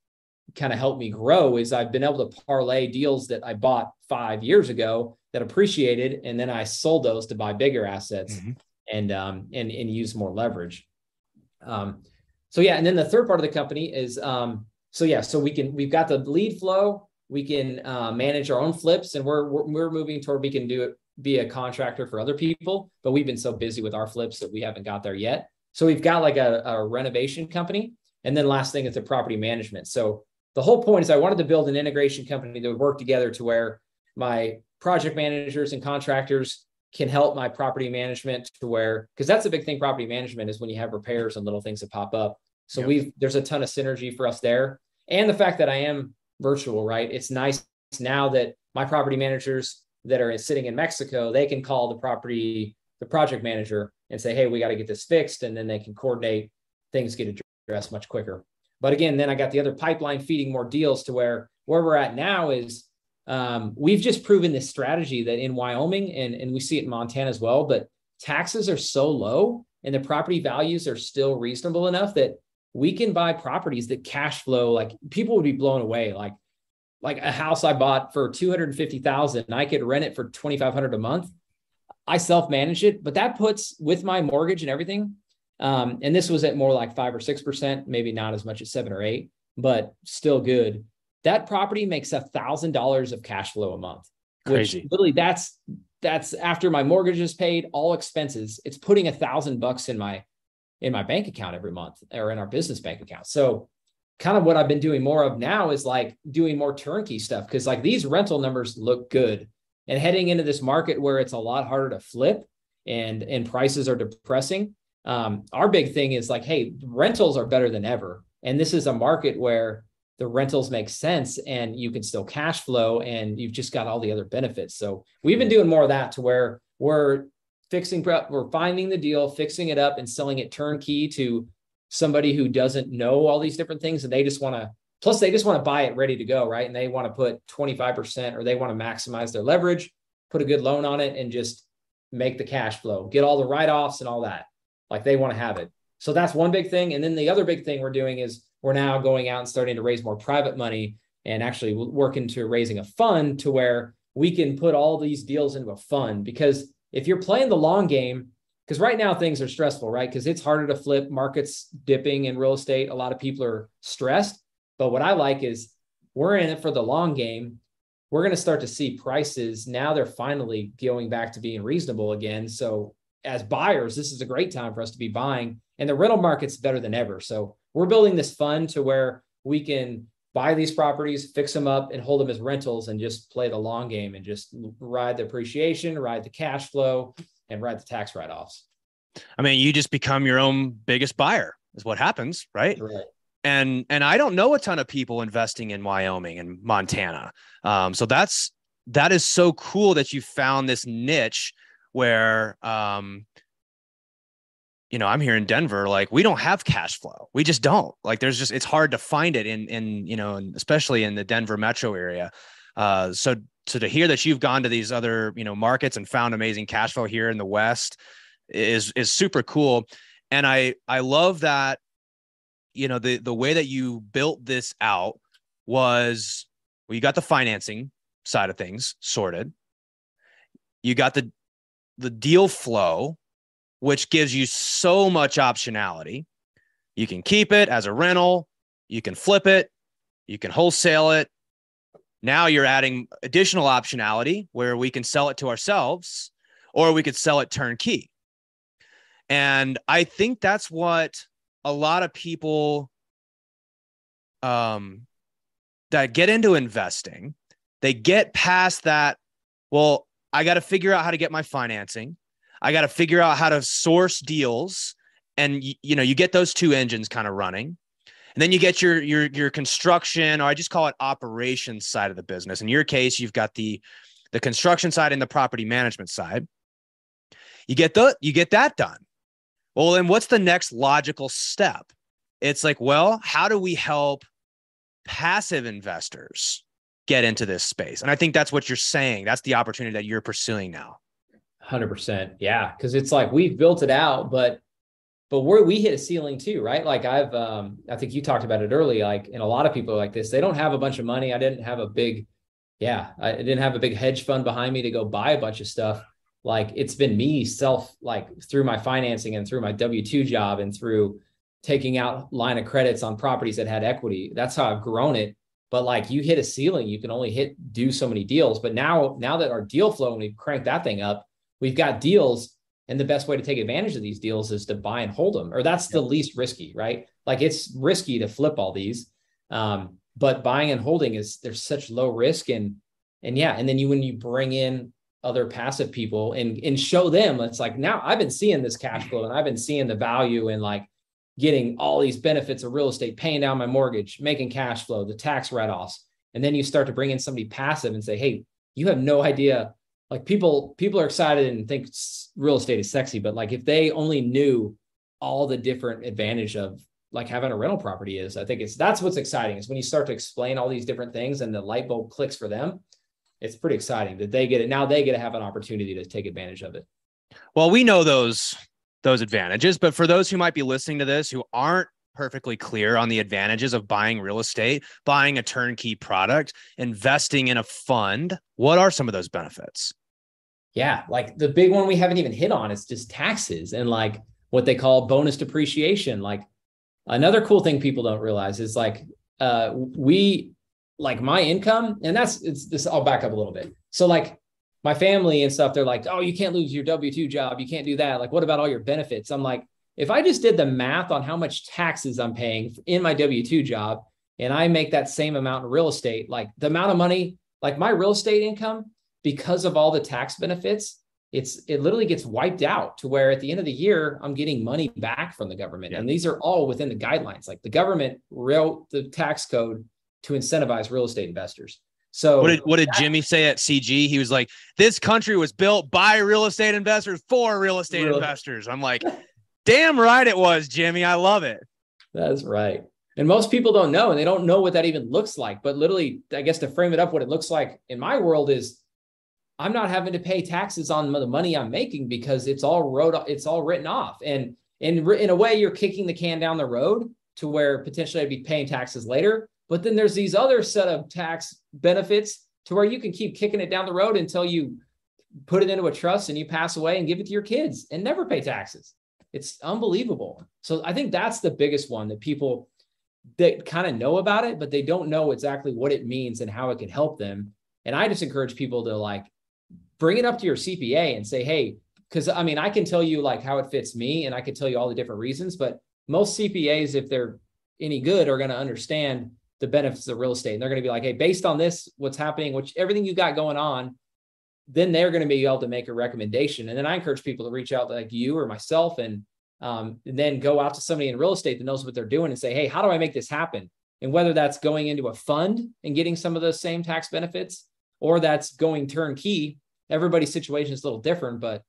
kind of helped me grow is I've been able to parlay deals that I bought five years ago that appreciated, and then I sold those to buy bigger assets mm-hmm. and um, and and use more leverage. Um, so yeah, and then the third part of the company is um, so yeah, so we can we've got the lead flow, we can uh, manage our own flips, and we're, we're we're moving toward we can do it be a contractor for other people, but we've been so busy with our flips that we haven't got there yet. So we've got like a, a renovation company, and then last thing is the property management. So the whole point is I wanted to build an integration company that would work together to where my project managers and contractors can help my property management to where because that's a big thing property management is when you have repairs and little things that pop up So yep. we've there's a ton of synergy for us there. And the fact that I am virtual, right? It's nice now that my property managers that are sitting in Mexico, they can call the property, the project manager and say, hey, we got to get this fixed. And then they can coordinate, things get addressed much quicker. But again, then I got the other pipeline feeding more deals to where where we're at now is um, we've just proven this strategy that in Wyoming and, and we see it in Montana as well, but taxes are so low and the property values are still reasonable enough that we can buy properties that cash flow like people would be blown away. Like like a house I bought for 250,000 I could rent it for 2500 a month. I self manage it but that puts with my mortgage and everything um, and this was at more like 5 or 6% maybe not as much as 7 or 8 but still good that property makes a thousand dollars of cash flow a month Crazy. which literally that's that's after my mortgage is paid all expenses it's putting a thousand bucks in my in my bank account every month or in our business bank account. So kind of what I've been doing more of now is like doing more turnkey stuff because like these rental numbers look good. And heading into this market where it's a lot harder to flip and and prices are depressing, um, our big thing is like, hey, rentals are better than ever. And this is a market where the rentals make sense and you can still cash flow and you've just got all the other benefits. So we've been doing more of that to where we're fixing prep, we're finding the deal, fixing it up, and selling it turnkey to somebody who doesn't know all these different things and they just want to plus they just want to buy it ready to go right and they want to put 25% or they want to maximize their leverage put a good loan on it and just make the cash flow get all the write-offs and all that like they want to have it so that's one big thing and then the other big thing we're doing is we're now going out and starting to raise more private money and actually work into raising a fund to where we can put all these deals into a fund because if you're playing the long game, because right now things are stressful, right? Because it's harder to flip, markets dipping in real estate. A lot of people are stressed. But what I like is we're in it for the long game. We're going to start to see prices now they're finally going back to being reasonable again. So as buyers, this is a great time for us to be buying, and the rental market's better than ever. So we're building this fund to where we can buy these properties, fix them up, and hold them as rentals and just play the long game and just ride the appreciation, ride the cash flow, and ride the tax write offs. I mean, you just become your own biggest buyer, is what happens, right? Right. And and I don't know a ton of people investing in Wyoming and Montana. Um, so that's that is so cool that you found this niche where um, you know, I'm here in Denver, like we don't have cash flow. We just don't. Like there's just it's hard to find it in in, you know, especially in the Denver metro area. Uh so so to hear that you've gone to these other, you know, markets and found amazing cash flow here in the West is is super cool. And I I love that you know the the way that you built this out was well you got the financing side of things sorted. You got the the deal flow which gives you so much optionality. You can keep it as a rental, you can flip it, you can wholesale it. Now you're adding additional optionality where we can sell it to ourselves or we could sell it turnkey. And I think that's what a lot of people um, that get into investing, they get past that. Well, I got to figure out how to get my financing. I got to figure out how to source deals and you, you know, you get those two engines kind of running. And then you get your your your construction or I just call it operations side of the business. In your case, you've got the the construction side and the property management side. You get the you get that done. Well, then what's the next logical step? It's like, well, how do we help passive investors get into this space? And I think that's what you're saying. That's the opportunity that you're pursuing now. Hundred percent, yeah. Because it's like we've built it out, but but where we hit a ceiling too, right? Like I've, um, I think you talked about it early. Like, and a lot of people like this, they don't have a bunch of money. I didn't have a big, yeah, I didn't have a big hedge fund behind me to go buy a bunch of stuff. Like it's been me self, like through my financing and through my W two job and through taking out line of credits on properties that had equity. That's how I've grown it. But like you hit a ceiling, you can only hit do so many deals. But now, now that our deal flow and we've cranked that thing up, we've got deals and the best way to take advantage of these deals is to buy and hold them or that's the least risky right like it's risky to flip all these um, but buying and holding is there's such low risk and and yeah and then you when you bring in other passive people and and show them it's like now i've been seeing this cash flow and i've been seeing the value and like getting all these benefits of real estate, paying down my mortgage, making cash flow, the tax write-offs. And then you start to bring in somebody passive and say, hey, you have no idea. Like people, people are excited and think real estate is sexy, but like if they only knew all the different advantage of like having a rental property is, I think it's that's what's exciting is when you start to explain all these different things and the light bulb clicks for them. It's pretty exciting that they get it. Now they get to have an opportunity to take advantage of it. Well, we know those those advantages. But for those who might be listening to this who aren't perfectly clear on the advantages of buying real estate, buying a turnkey product, investing in a fund, what are some of those benefits? Yeah, like the big one we haven't even hit on is just taxes and like what they call bonus depreciation. Like another cool thing people don't realize is like uh we like my income and that's it's this I'll back up a little bit. So like my family and stuff, they're like, oh, you can't lose your W 2 job. You can't do that. Like, what about all your benefits? I'm like, if I just did the math on how much taxes I'm paying in my W 2 job and I make that same amount in real estate, like the amount of money, like my real estate income, because of all the tax benefits, it's it literally gets wiped out to where at the end of the year I'm getting money back from the government. Yeah. And these are all within the guidelines. Like the government wrote the tax code to incentivize real estate investors. So what did what did Jimmy say at CG? He was like, "This country was built by real estate investors for real estate investors." I'm like, "Damn right it was, Jimmy. I love it." That's right. And most people don't know, and they don't know what that even looks like. But literally, I guess to frame it up, what it looks like in my world is, I'm not having to pay taxes on the money I'm making because it's all wrote, it's all written off. And in in a way, you're kicking the can down the road to where potentially I'd be paying taxes later. But then there's these other set of tax benefits to where you can keep kicking it down the road until you put it into a trust and you pass away and give it to your kids and never pay taxes. It's unbelievable. So I think that's the biggest one that people that kind of know about it, but they don't know exactly what it means and how it can help them. And I just encourage people to like bring it up to your CPA and say, hey, because I mean, I can tell you like how it fits me and I can tell you all the different reasons, but most CPAs, if they're any good, are going to understand the benefits of real estate. And they're going to be like, hey, based on this, what's happening, which everything you got going on, then they're going to be able to make a recommendation. And then I encourage people to reach out to like you or myself and, um, and then go out to somebody in real estate that knows what they're doing and say, hey, how do I make this happen? And whether that's going into a fund and getting some of those same tax benefits or that's going turnkey, everybody's situation is a little different, but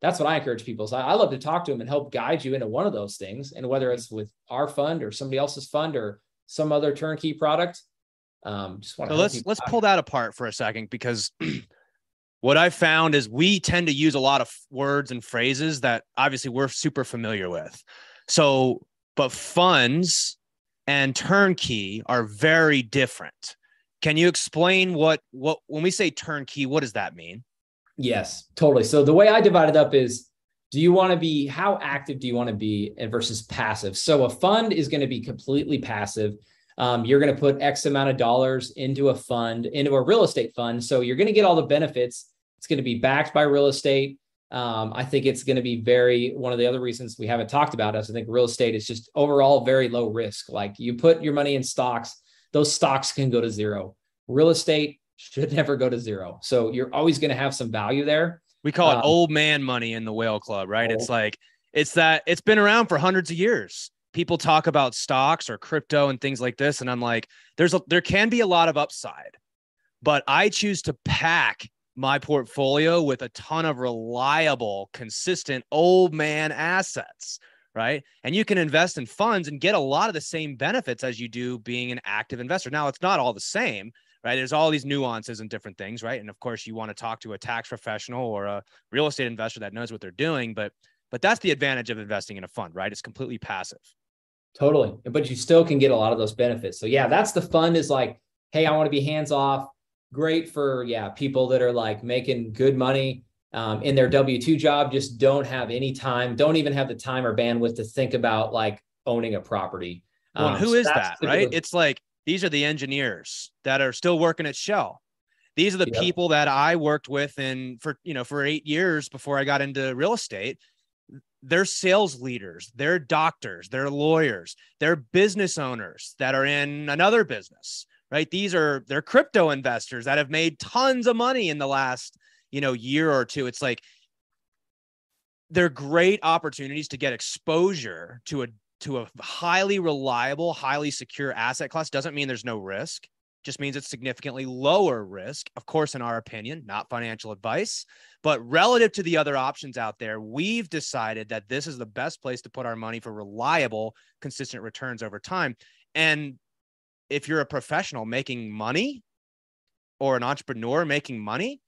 that's what I encourage people. So I, I love to talk to them and help guide you into one of those things. And whether it's with our fund or somebody else's fund or some other turnkey product. Um, just want to so let's let's pull that apart for a second because what I found is we tend to use a lot of words and phrases that obviously we're super familiar with. So, but funds and turnkey are very different. Can you explain what what when we say turnkey, what does that mean? Yes, totally. So the way I divide it up is do you want to be how active do you want to be versus passive? So a fund is going to be completely passive. Um, you're going to put x amount of dollars into a fund into a real estate fund. So you're going to get all the benefits. It's going to be backed by real estate. Um, i think it's going to be very one of the other reasons we haven't talked about is i think real estate is just overall very low risk. Like you put your money in stocks those stocks can go to zero. Real estate should never go to zero. So you're always going to have some value there we call it um, old man money in the whale club, right? It's like it's that it's been around for hundreds of years. People talk about stocks or crypto and things like this, and I'm like, there's a there can be a lot of upside, but I choose to pack my portfolio with a ton of reliable, consistent old man assets, right? And you can invest in funds and get a lot of the same benefits as you do being an active investor. Now, it's not all the same right? There's all these nuances and different things, right? And of course, you want to talk to a tax professional or a real estate investor that knows what they're doing, but but that's the advantage of investing in a fund, right? It's completely passive. Totally. But you still can get a lot of those benefits. So yeah, that's the fund is like, hey, I want to be hands off. Great for yeah, people that are like making good money um, in their W two job, just don't have any time, don't even have the time or bandwidth to think about like owning a property. Well, um, who so is that, right? It's like these are the engineers that are still working at Shell. These are the yep. people that I worked with in for you know for eight years before I got into real estate. They're sales leaders, they're doctors, they're lawyers, they're business owners that are in another business, right? These are they're crypto investors that have made tons of money in the last you know year or two. It's like they're great opportunities to get exposure to a to a highly reliable, highly secure asset class doesn't mean there's no risk. Just means it's significantly lower risk. Of course, in our opinion, not financial advice, but relative to the other options out there, we've decided that this is the best place to put our money for reliable, consistent returns over time. And if you're a professional making money or an entrepreneur making money,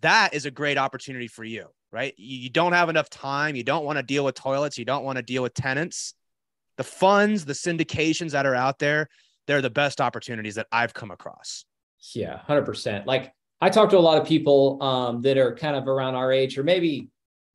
that is a great opportunity for you, right? You don't have enough time. You don't want to deal with toilets. You don't want to deal with tenants. The funds, the syndications that are out there, they're the best opportunities that I've come across. Yeah, 100%. Like I talk to a lot of people um, that are kind of around our age or maybe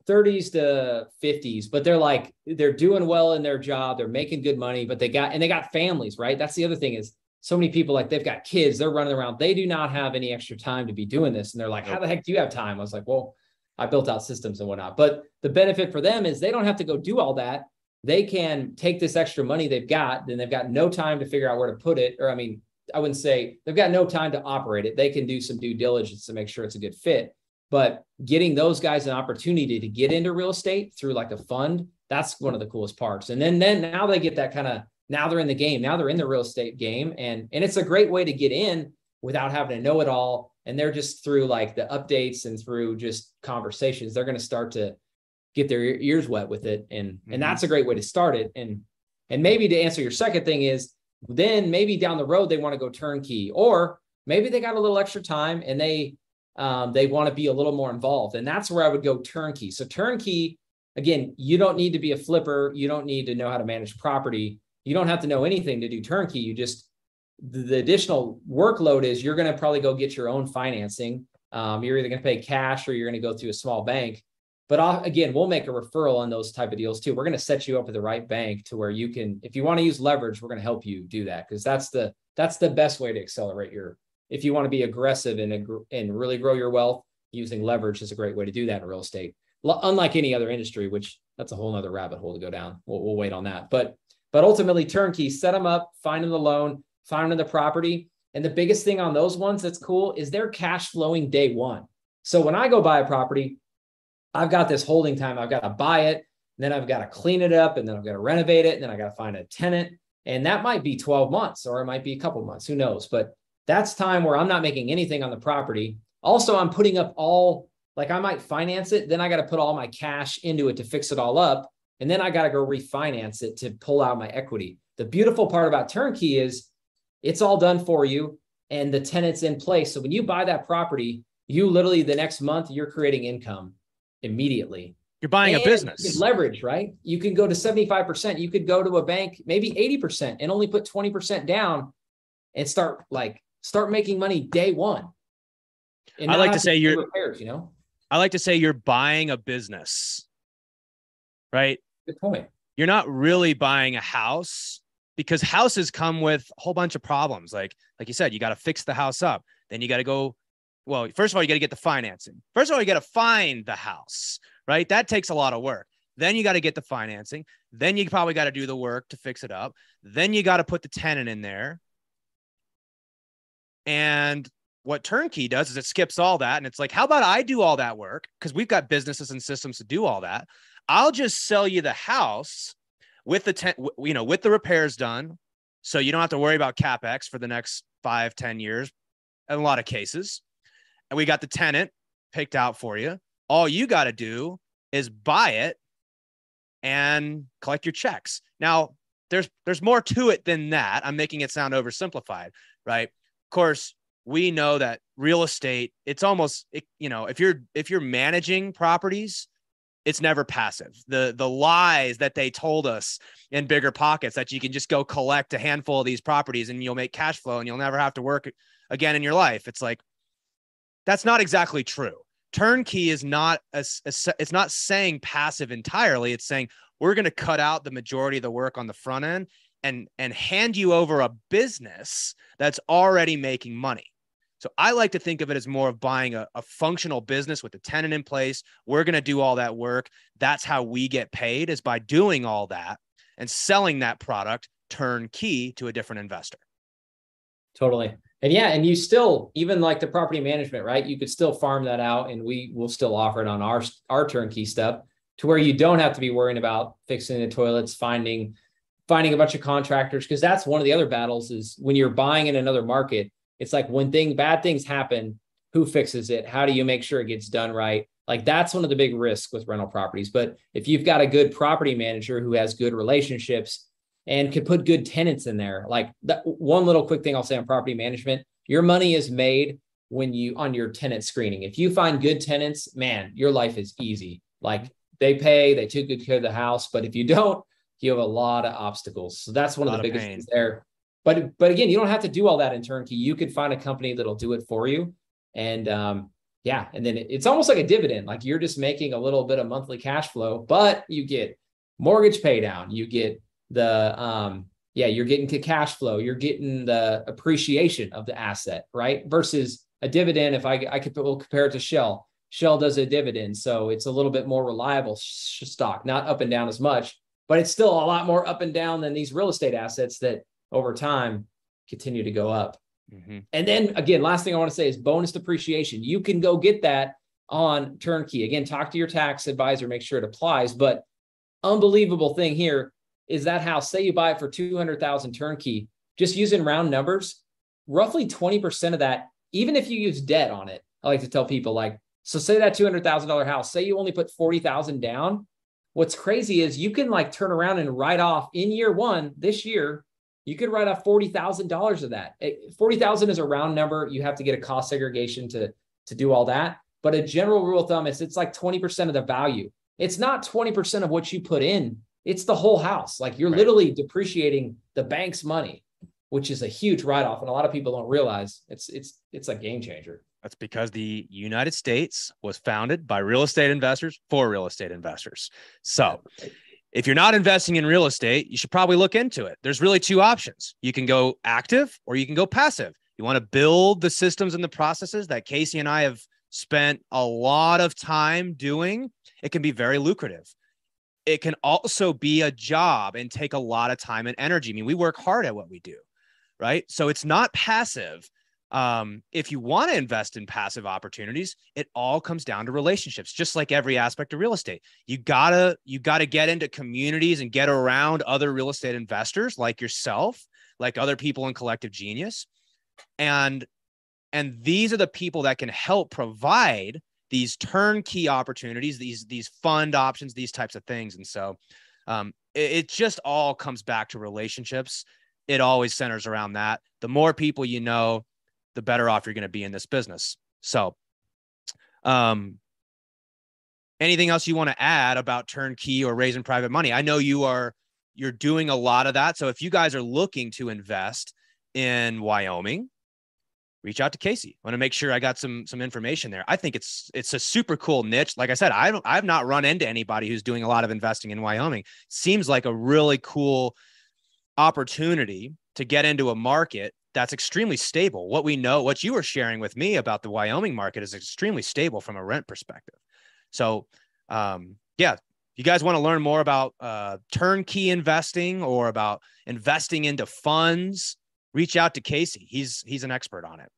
30s to 50s, but they're like, they're doing well in their job. They're making good money, but they got, and they got families, right? That's the other thing is so many people like they've got kids, they're running around. They do not have any extra time to be doing this. And they're like, how the heck do you have time? I was like, well, I built out systems and whatnot. But the benefit for them is they don't have to go do all that. They can take this extra money they've got, then they've got no time to figure out where to put it. Or, I mean, I wouldn't say they've got no time to operate it. They can do some due diligence to make sure it's a good fit. But getting those guys an opportunity to get into real estate through like a fund, that's one of the coolest parts. And then then now they get that kind of now they're in the game now they're in the real estate game and and it's a great way to get in without having to know it all and they're just through like the updates and through just conversations they're going to start to get their ears wet with it and mm-hmm. and that's a great way to start it and and maybe to answer your second thing is then maybe down the road they want to go turnkey or maybe they got a little extra time and they um, they want to be a little more involved and that's where i would go turnkey so turnkey again you don't need to be a flipper you don't need to know how to manage property you don't have to know anything to do turnkey. You just the, the additional workload is you're going to probably go get your own financing. Um, you're either going to pay cash or you're going to go through a small bank. But I'll, again, we'll make a referral on those type of deals too. We're going to set you up with the right bank to where you can, if you want to use leverage, we're going to help you do that because that's the that's the best way to accelerate your. If you want to be aggressive and and really grow your wealth, using leverage is a great way to do that in real estate. Unlike any other industry, which that's a whole other rabbit hole to go down. We'll, we'll wait on that. But but ultimately, turnkey, set them up, find them the loan, find them the property. And the biggest thing on those ones that's cool is they're cash flowing day one. So when I go buy a property, I've got this holding time. I've got to buy it, then I've got to clean it up, and then I've got to renovate it, and then I got to find a tenant. And that might be 12 months or it might be a couple months, who knows? But that's time where I'm not making anything on the property. Also, I'm putting up all like I might finance it, then I got to put all my cash into it to fix it all up. And then I got to go refinance it to pull out my equity. The beautiful part about turnkey is it's all done for you and the tenant's in place. So when you buy that property, you literally the next month you're creating income immediately. You're buying and a business. leverage, right? You can go to 75%. You could go to a bank, maybe 80% and only put 20% down and start like start making money day one. I like to say you're repairs, you know. I like to say you're buying a business right? Good point. You're not really buying a house because houses come with a whole bunch of problems. Like, like you said, you got to fix the house up. Then you got to go. Well, first of all, you got to get the financing. First of all, you got to find the house, right? That takes a lot of work. Then you got to get the financing. Then you probably got to do the work to fix it up. Then you got to put the tenant in there. And what turnkey does is it skips all that and it's like how about i do all that work because we've got businesses and systems to do all that I'll just sell you the house with the ten, you know, with the repairs done. So you don't have to worry about capex for the next five, ten years in a lot of cases. And we got the tenant picked out for you. All you got to do is buy it and collect your checks. Now, there's there's more to it than that. I'm making it sound oversimplified, right? Of course, we know that real estate, it's almost, it, you know, if you're if you're managing properties, it's never passive. The the lies that they told us in BiggerPockets that you can just go collect a handful of these properties and you'll make cash flow and you'll never have to work again in your life. It's like that's not exactly true. Turnkey is not a, a it's not saying passive entirely. It's saying we're going to cut out the majority of the work on the front end and and hand you over a business that's already making money. So I like to think of it as more of buying a, a functional business with a tenant in place. We're going to do all that work. That's how we get paid is by doing all that and selling that product turnkey to a different investor. Totally. And yeah, and you still even like the property management, right? You could still farm that out and we will still offer it on our our turnkey stuff to where you don't have to be worrying about fixing the toilets, finding finding a bunch of contractors because that's one of the other battles is when you're buying in another market it's like when thing bad things happen who fixes it? How do you make sure it gets done right? Like that's one of the big risks with rental properties. But if you've got a good property manager who has good relationships and could put good tenants in there like that one little quick thing i'll say on property management your money is made when you on your tenant screening if you find good tenants man your life is easy like they pay they take good care of the house but if you don't you have a lot of obstacles. So that's one of the biggest things there. But but again, you don't have to do all that in turnkey. You could find a company that'll do it for you. And um, yeah, and then it's almost like a dividend. Like you're just making a little bit of monthly cash flow, but you get mortgage pay down, you get the um, yeah, you're getting to cash flow, you're getting the appreciation of the asset, right? Versus a dividend. If I I could we'll compare it to Shell. Shell does a dividend, so it's a little bit more reliable stock, not up and down as much but it's still a lot more up and down than these real estate assets that over time continue to go up. Mm-hmm. And then again, last thing I want to say is bonus depreciation. You can go get that on turnkey. Again, talk to your tax advisor, make sure it applies. But unbelievable thing here is that house, say you buy it for 200,000 turnkey, just using round numbers, roughly 20% of that, even if you use debt on it, I like to tell people like, so say that $200,000 house, say you only put 40,000 down, what's crazy is you can like turn around and write off in year one this year you could write off $40,000 of that. 40,000 is a round number. You have to get a cost segregation to, to do all that. But a general rule of thumb is it's like 20% of the value. It's not 20% of what you put in. It's the whole house. Like you're right. literally depreciating the bank's money, which is a huge write-off. And a lot of people don't realize it's, it's, it's a game changer. That's because the United States was founded by real estate investors for real estate investors. So, if you're not investing in real estate, you should probably look into it. There's really two options. You can go active or you can go passive. You want to build the systems and the processes that Casey and I have spent a lot of time doing. It can be very lucrative. It can also be a job and take a lot of time and energy. I mean, we work hard at what we do, right? So it's not passive um, if you want to invest in passive opportunities it all comes down to relationships just like every aspect of real estate you gotta you gotta get into communities and get around other real estate investors like yourself like other people in collective genius and and these are the people that can help provide these turnkey opportunities these these fund options these types of things and so um, it, it just all comes back to relationships it always centers around that the more people you know the better off you're going to be in this business. So, um, anything else you want to add about turnkey or raising private money? I know you are you're doing a lot of that. So if you guys are looking to invest in Wyoming, reach out to Casey. I want to make sure I got some some information there. I think it's it's a super cool niche. Like I said, I don't I've not run into anybody who's doing a lot of investing in Wyoming. Seems like a really cool opportunity to get into a market that's extremely stable. What we know, what you were sharing with me about the Wyoming market is extremely stable from a rent perspective. So, um, yeah, you guys want to learn more about uh, turnkey investing or about investing into funds, reach out to Casey. He's he's an expert on it.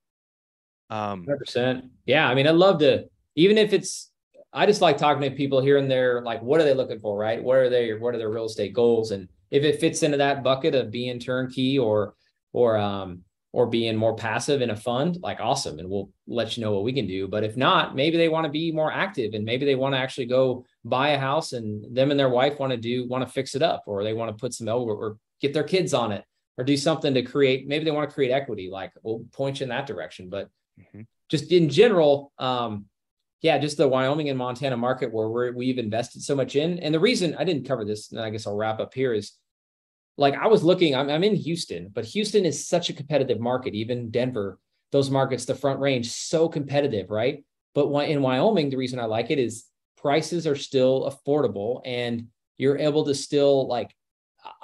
Um, 100%. Yeah, I mean, I'd love to, even if it's, I just like talking to people here and there. Like, what are they looking for, right? What are they? What are their real estate goals? And if it fits into that bucket of being turnkey or or um, or being more passive in a fund, like awesome. And we'll let you know what we can do. But if not, maybe they want to be more active and maybe they want to actually go buy a house and them and their wife want to do, want to fix it up, or they want to put some or, or get their kids on it or do something to create, maybe they want to create equity. Like we'll point you in that direction. But mm-hmm. just in general, um, yeah, just the Wyoming and Montana market where we're, we've invested so much in. And the reason I didn't cover this, and I guess I'll wrap up here is like I was looking, I'm, I'm in Houston, but Houston is such a competitive market, even Denver, those markets, the front range, so competitive, right? But in Wyoming, the reason I like it is prices are still affordable and you're able to still like,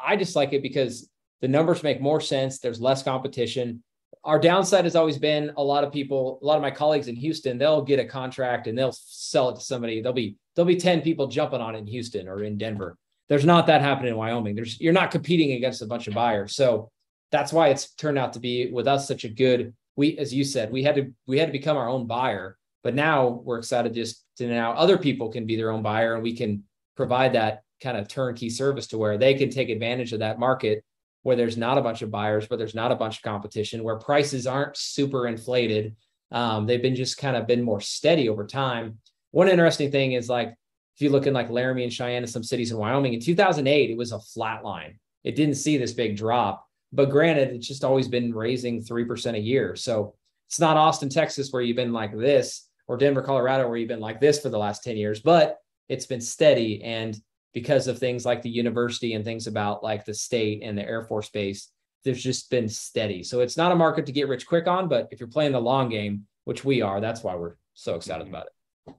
I just like it because the numbers make more sense. There's less competition. Our downside has always been a lot of people, a lot of my colleagues in Houston, they'll get a contract and they'll sell it to somebody. There'll be, there'll be 10 people jumping on it in Houston or in Denver there's not that happening in Wyoming. There's you're not competing against a bunch of buyers. So that's why it's turned out to be with us such a good we as you said, we had to we had to become our own buyer. But now we're excited just to now other people can be their own buyer and we can provide that kind of turnkey service to where they can take advantage of that market where there's not a bunch of buyers, where there's not a bunch of competition, where prices aren't super inflated. Um, they've been just kind of been more steady over time. One interesting thing is like if you look in like Laramie and Cheyenne and some cities in Wyoming in 2008, it was a flat line. It didn't see this big drop. But granted, it's just always been raising 3% a year. So it's not Austin, Texas, where you've been like this, or Denver, Colorado, where you've been like this for the last 10 years, but it's been steady. And because of things like the university and things about like the state and the Air Force Base, there's just been steady. So it's not a market to get rich quick on, but if you're playing the long game, which we are, that's why we're so excited mm-hmm. about it.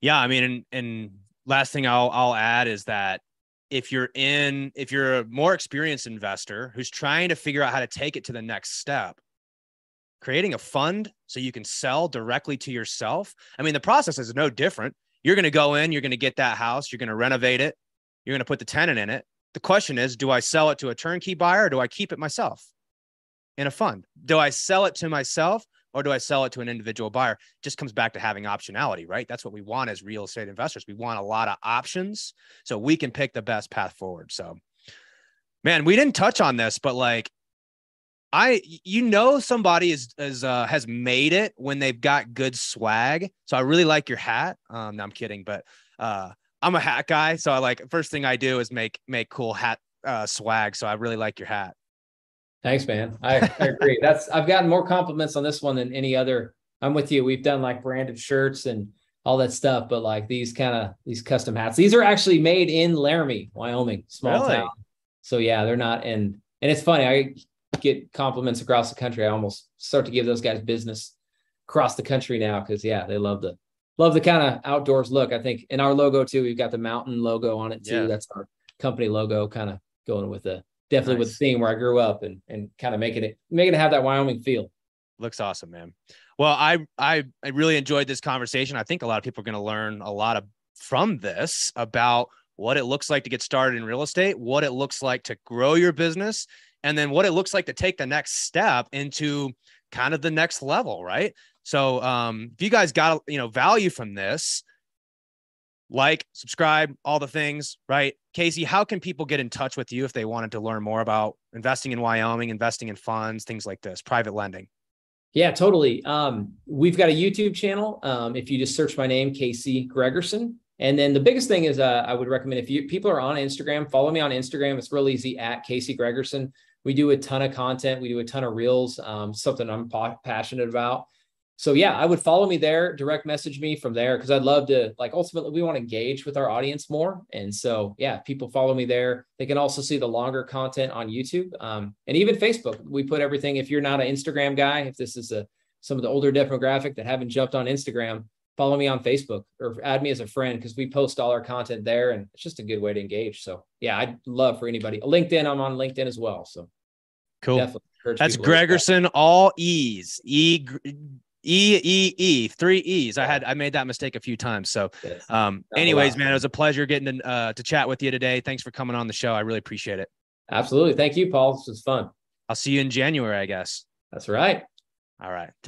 Yeah, I mean, and, and last thing I'll I'll add is that if you're in if you're a more experienced investor who's trying to figure out how to take it to the next step, creating a fund so you can sell directly to yourself. I mean, the process is no different. You're going to go in, you're going to get that house, you're going to renovate it, you're going to put the tenant in it. The question is, do I sell it to a turnkey buyer or do I keep it myself in a fund? Do I sell it to myself or do I sell it to an individual buyer? It just comes back to having optionality, right? That's what we want as real estate investors. We want a lot of options so we can pick the best path forward. So, man, we didn't touch on this, but like I you know somebody is is uh, has made it when they've got good swag. So I really like your hat. Um, no, I'm kidding, but uh, I'm a hat guy. So I like first thing I do is make make cool hat uh, swag. So I really like your hat. Thanks, man. I, I agree. That's I've gotten more compliments on this one than any other. I'm with you. We've done like branded shirts and all that stuff, but like these kind of these custom hats. These are actually made in Laramie, Wyoming, small really? town. So yeah, they're not in. And it's funny. I get compliments across the country. I almost start to give those guys business across the country now because yeah, they love the love the kind of outdoors look. I think in our logo too, we've got the mountain logo on it too. Yeah. That's our company logo, kind of going with the definitely nice. with the theme where I grew up and and kind of making it making it have that Wyoming feel. Looks awesome, man. Well, I I I really enjoyed this conversation. I think a lot of people are going to learn a lot of from this about what it looks like to get started in real estate, what it looks like to grow your business, and then what it looks like to take the next step into kind of the next level, right? So um, if you guys got you know value from this, like, subscribe, all the things, right? Casey, how can people get in touch with you if they wanted to learn more about investing in Wyoming, investing in funds, things like this, private lending? Yeah, totally. Um, we've got a YouTube channel. Um, if you just search my name, Casey Gregersen, and then the biggest thing is uh, I would recommend if you people are on Instagram, follow me on Instagram. It's real easy at Casey Gregersen. We do a ton of content. We do a ton of reels. Um, something I'm passionate about. So yeah, I would follow me there, direct message me from there because I'd love to like ultimately we want to engage with our audience more. And so yeah, people follow me there. They can also see the longer content on YouTube um, and even Facebook. We put everything. If you're not an Instagram guy, if this is a some of the older demographic that haven't jumped on Instagram, follow me on Facebook or add me as a friend because we post all our content there and it's just a good way to engage. So yeah, I'd love for anybody. LinkedIn, I'm on LinkedIn as well. So cool. That's Gregersen, all E's. E E E E three E's. I had I made that mistake a few times. So, um, anyways, man, it was a pleasure getting to uh, to chat with you today. Thanks for coming on the show. I really appreciate it. Absolutely. Thank you, Paul. This was fun. I'll see you in January, I guess. That's right. All right.